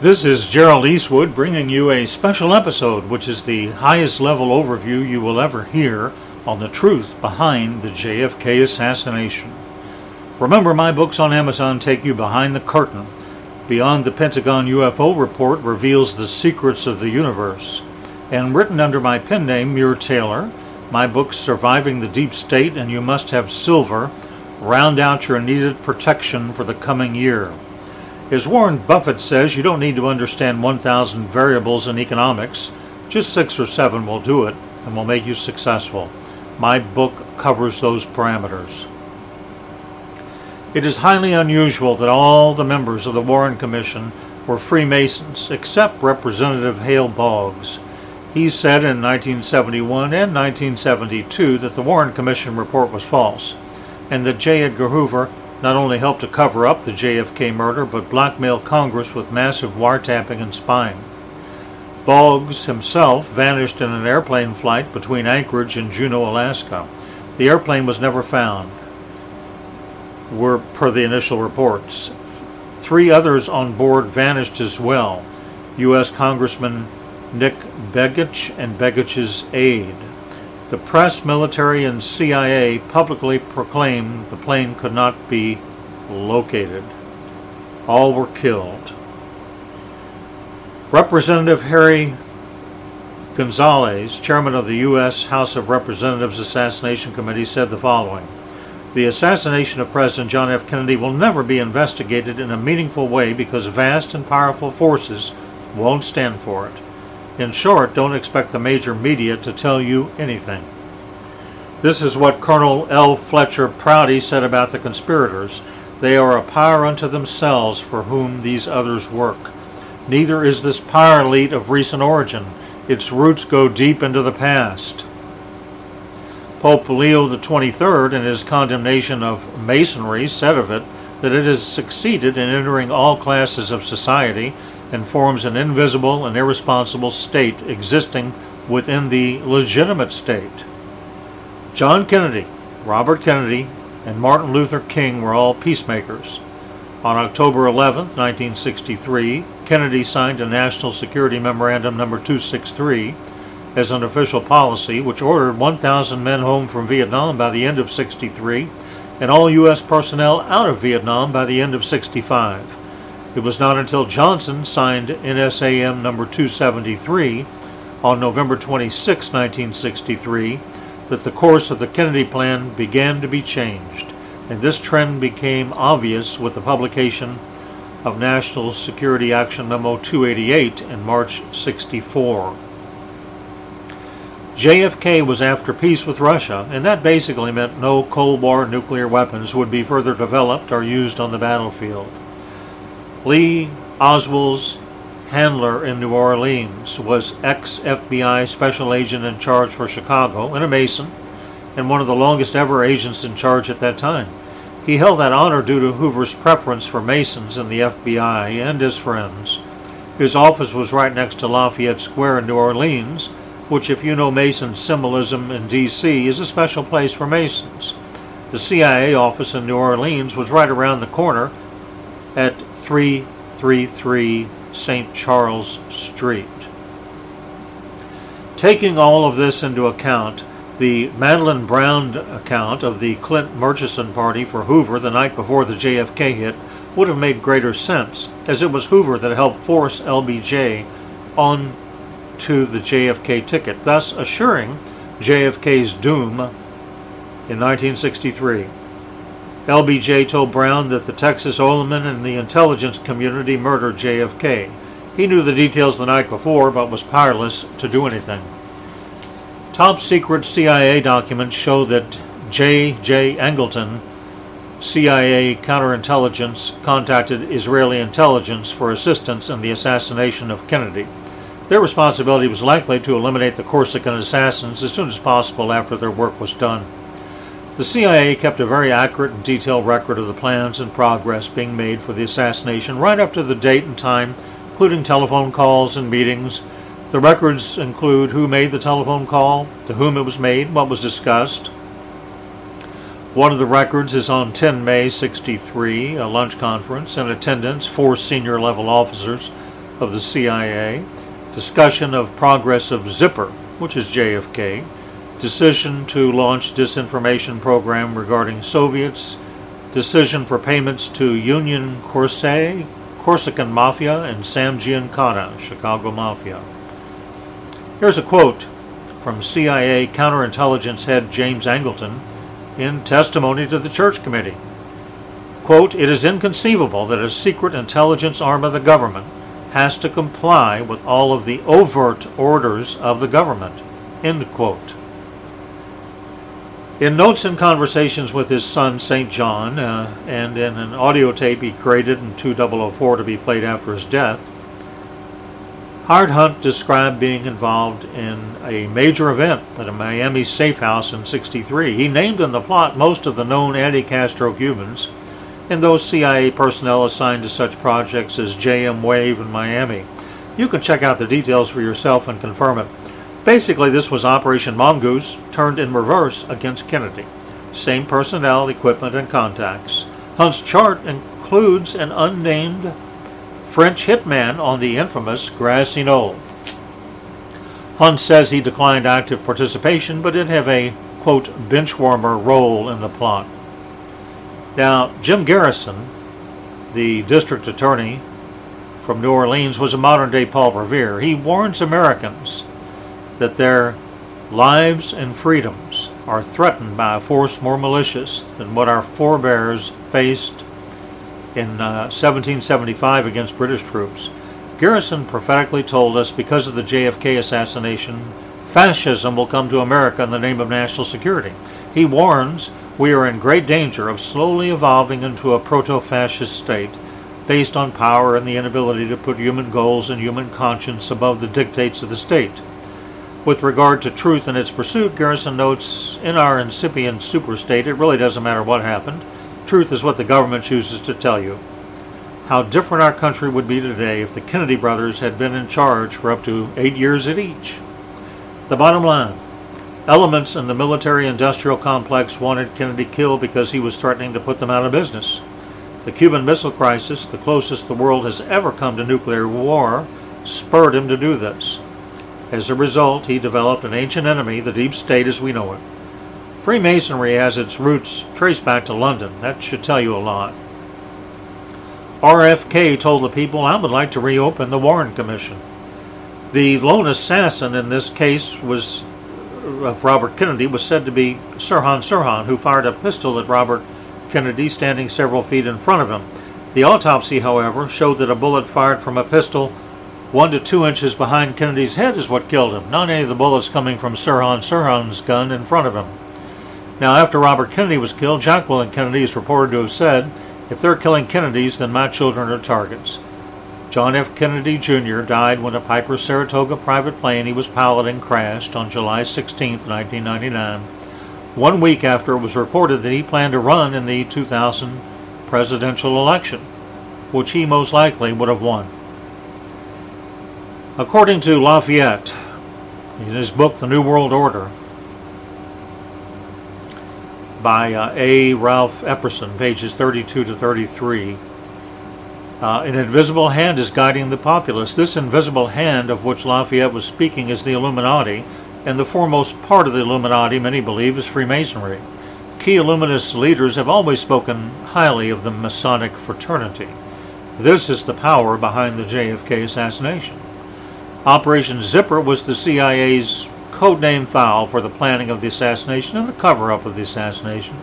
This is Gerald Eastwood bringing you a special episode, which is the highest level overview you will ever hear on the truth behind the JFK assassination. Remember, my books on Amazon take you behind the curtain. Beyond the Pentagon UFO report reveals the secrets of the universe. And written under my pen name, Muir Taylor, my books Surviving the Deep State and You Must Have Silver round out your needed protection for the coming year. As Warren Buffett says, you don't need to understand 1,000 variables in economics. Just six or seven will do it and will make you successful. My book covers those parameters. It is highly unusual that all the members of the Warren Commission were Freemasons, except Representative Hale Boggs. He said in 1971 and 1972 that the Warren Commission report was false, and that J. Edgar Hoover not only helped to cover up the JFK murder, but blackmailed Congress with massive wiretapping and spying. Boggs himself vanished in an airplane flight between Anchorage and Juneau, Alaska. The airplane was never found, were per the initial reports. Three others on board vanished as well. U.S. Congressman Nick Begich and Begich's aide. The press, military, and CIA publicly proclaimed the plane could not be located. All were killed. Representative Henry Gonzalez, chairman of the U.S. House of Representatives Assassination Committee, said the following The assassination of President John F. Kennedy will never be investigated in a meaningful way because vast and powerful forces won't stand for it. In short, don't expect the major media to tell you anything. This is what Colonel L. Fletcher Prouty said about the conspirators. They are a power unto themselves for whom these others work. Neither is this power elite of recent origin. Its roots go deep into the past. Pope Leo XXIII, in his condemnation of Masonry, said of it that it has succeeded in entering all classes of society and forms an invisible and irresponsible state existing within the legitimate state. John Kennedy, Robert Kennedy, and Martin Luther King were all peacemakers. On October 11, 1963, Kennedy signed a National Security Memorandum Number 263 as an official policy which ordered 1,000 men home from Vietnam by the end of 63 and all U.S. personnel out of Vietnam by the end of 65. It was not until Johnson signed NSAM number 273 on November 26, 1963, that the course of the Kennedy Plan began to be changed, and this trend became obvious with the publication of National Security Action Memo 288 in March 64. JFK was after peace with Russia, and that basically meant no Cold War nuclear weapons would be further developed or used on the battlefield. Lee Oswald's handler in New Orleans was ex FBI special agent in charge for Chicago and a Mason, and one of the longest ever agents in charge at that time. He held that honor due to Hoover's preference for Masons in the FBI and his friends. His office was right next to Lafayette Square in New Orleans, which, if you know Mason symbolism in D.C., is a special place for Masons. The CIA office in New Orleans was right around the corner at 333 St. Charles Street. Taking all of this into account, the Madeleine Brown account of the Clint Murchison party for Hoover the night before the JFK hit would have made greater sense, as it was Hoover that helped force LBJ on to the JFK ticket, thus assuring JFK's doom in 1963. LBJ told Brown that the Texas oilmen and the intelligence community murdered JFK. He knew the details the night before, but was powerless to do anything. Top secret CIA documents show that J. J. Angleton, CIA counterintelligence, contacted Israeli intelligence for assistance in the assassination of Kennedy. Their responsibility was likely to eliminate the Corsican assassins as soon as possible after their work was done. The CIA kept a very accurate and detailed record of the plans and progress being made for the assassination right up to the date and time, including telephone calls and meetings. The records include who made the telephone call, to whom it was made, what was discussed. One of the records is on 10 May 63, a lunch conference. In attendance, four senior level officers of the CIA, discussion of progress of Zipper, which is JFK, decision to launch disinformation program regarding Soviets, decision for payments to Union Corse, Corsican Mafia, and Sam Giancana, Chicago Mafia. Here's a quote from CIA counterintelligence head James Angleton in testimony to the Church Committee. Quote, It is inconceivable that a secret intelligence arm of the government has to comply with all of the overt orders of the government. End quote. In notes and conversations with his son, St. John, uh, and in an audio tape he created in 2004 to be played after his death, Howard Hunt described being involved in a major event at a Miami safe house in 63. He named in the plot most of the known anti Castro Cubans and those CIA personnel assigned to such projects as JM Wave in Miami. You can check out the details for yourself and confirm it. Basically, this was Operation Mongoose turned in reverse against Kennedy. Same personnel, equipment, and contacts. Hunt's chart includes an unnamed French hitman on the infamous Grassy Knoll. Hunt says he declined active participation but did have a, quote, benchwarmer role in the plot. Now, Jim Garrison, the district attorney from New Orleans, was a modern day Paul Revere. He warns Americans that their lives and freedoms are threatened by a force more malicious than what our forebears faced in uh, 1775 against British troops. Garrison prophetically told us because of the JFK assassination, fascism will come to America in the name of national security. He warns we are in great danger of slowly evolving into a proto fascist state based on power and the inability to put human goals and human conscience above the dictates of the state. With regard to truth and its pursuit, Garrison notes in our incipient superstate, it really doesn't matter what happened. Truth is what the government chooses to tell you. How different our country would be today if the Kennedy brothers had been in charge for up to eight years at each. The bottom line elements in the military industrial complex wanted Kennedy killed because he was threatening to put them out of business. The Cuban Missile Crisis, the closest the world has ever come to nuclear war, spurred him to do this. As a result, he developed an ancient enemy, the deep state as we know it. Freemasonry has its roots traced back to London. That should tell you a lot. RFK told the people, I would like to reopen the Warren Commission. The lone assassin in this case was of Robert Kennedy was said to be Sirhan Sirhan, who fired a pistol at Robert Kennedy standing several feet in front of him. The autopsy, however, showed that a bullet fired from a pistol one to two inches behind Kennedy's head is what killed him, not any of the bullets coming from Sirhan Sirhan's gun in front of him. Now, after Robert Kennedy was killed, Jacqueline Kennedy is reported to have said, If they're killing Kennedys, then my children are targets. John F. Kennedy Jr. died when a Piper Saratoga private plane he was piloting crashed on July 16, 1999, one week after it was reported that he planned to run in the 2000 presidential election, which he most likely would have won. According to Lafayette, in his book The New World Order, by uh, A. Ralph Epperson, pages 32 to 33, uh, an invisible hand is guiding the populace. This invisible hand of which Lafayette was speaking is the Illuminati, and the foremost part of the Illuminati, many believe, is Freemasonry. Key Illuminist leaders have always spoken highly of the Masonic fraternity. This is the power behind the JFK assassination. Operation Zipper was the CIA's codename file for the planning of the assassination and the cover up of the assassination.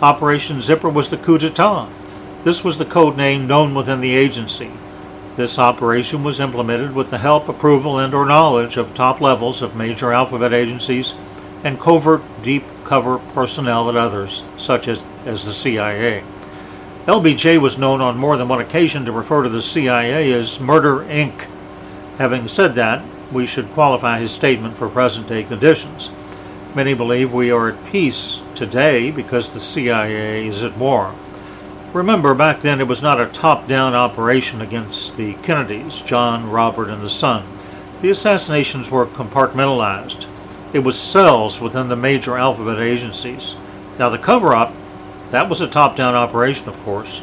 Operation Zipper was the coup d'etat. This was the codename known within the agency. This operation was implemented with the help, approval, and or knowledge of top levels of major alphabet agencies and covert deep cover personnel at others, such as, as the CIA. LBJ was known on more than one occasion to refer to the CIA as Murder Inc. Having said that, we should qualify his statement for present day conditions. Many believe we are at peace today because the CIA is at war. Remember, back then it was not a top down operation against the Kennedys, John, Robert, and the son. The assassinations were compartmentalized. It was cells within the major alphabet agencies. Now, the cover up, that was a top down operation, of course.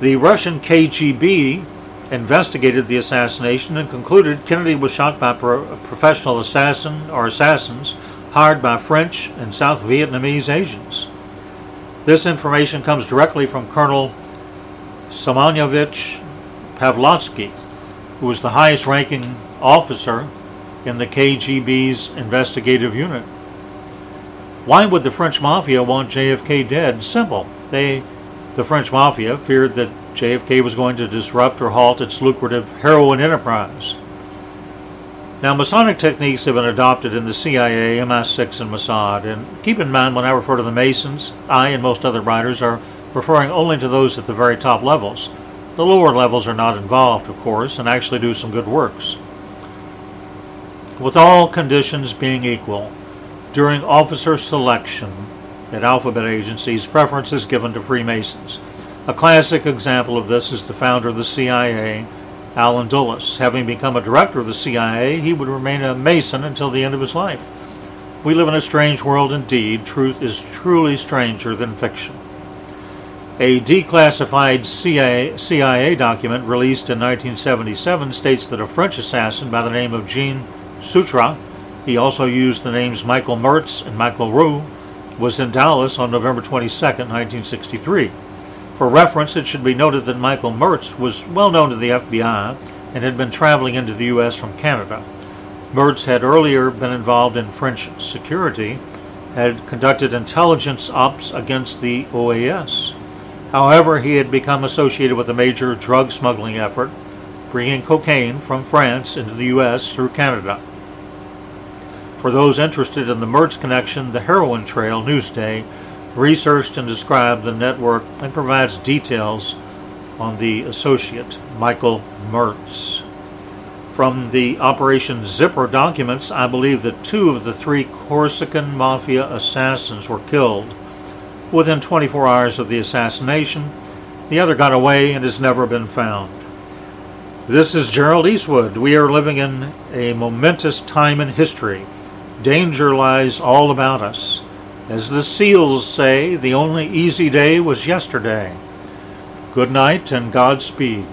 The Russian KGB investigated the assassination and concluded Kennedy was shot by a professional assassin or assassins hired by French and South Vietnamese agents. This information comes directly from Colonel Semyonovich Pavlovsky, who was the highest ranking officer in the KGB's investigative unit. Why would the French Mafia want JFK dead? Simple. They, the French Mafia, feared that JFK was going to disrupt or halt its lucrative heroin enterprise. Now, Masonic techniques have been adopted in the CIA, MI6, and Mossad. And keep in mind, when I refer to the Masons, I and most other writers are referring only to those at the very top levels. The lower levels are not involved, of course, and actually do some good works. With all conditions being equal, during officer selection at alphabet agencies, preference is given to Freemasons. A classic example of this is the founder of the CIA, Allen Dulles. Having become a director of the CIA, he would remain a Mason until the end of his life. We live in a strange world indeed. Truth is truly stranger than fiction. A declassified CIA, CIA, document released in 1977 states that a French assassin by the name of Jean Souetre, he also used the names Michael Mertz and Michael Roux, was in Dallas on November 22, 1963. For reference, it should be noted that Michael Mertz was well known to the FBI and had been traveling into the U.S. from Canada. Mertz had earlier been involved in French security, had conducted intelligence ops against the OAS. However, he had become associated with a major drug smuggling effort, bringing cocaine from France into the U.S. through Canada. For those interested in the Mertz connection, the Heroin Trail Newsday researched and described the network and provides details on the associate, Michael Mertz. From the Operation Zipper documents, I believe that two of the three Corsican Mafia assassins were killed within 24 hours of the assassination. The other got away and has never been found. This is Gerald Eastwood. We are living in a momentous time in history. Danger lies all about us. As the seals say, the only easy day was yesterday. Good night and Godspeed.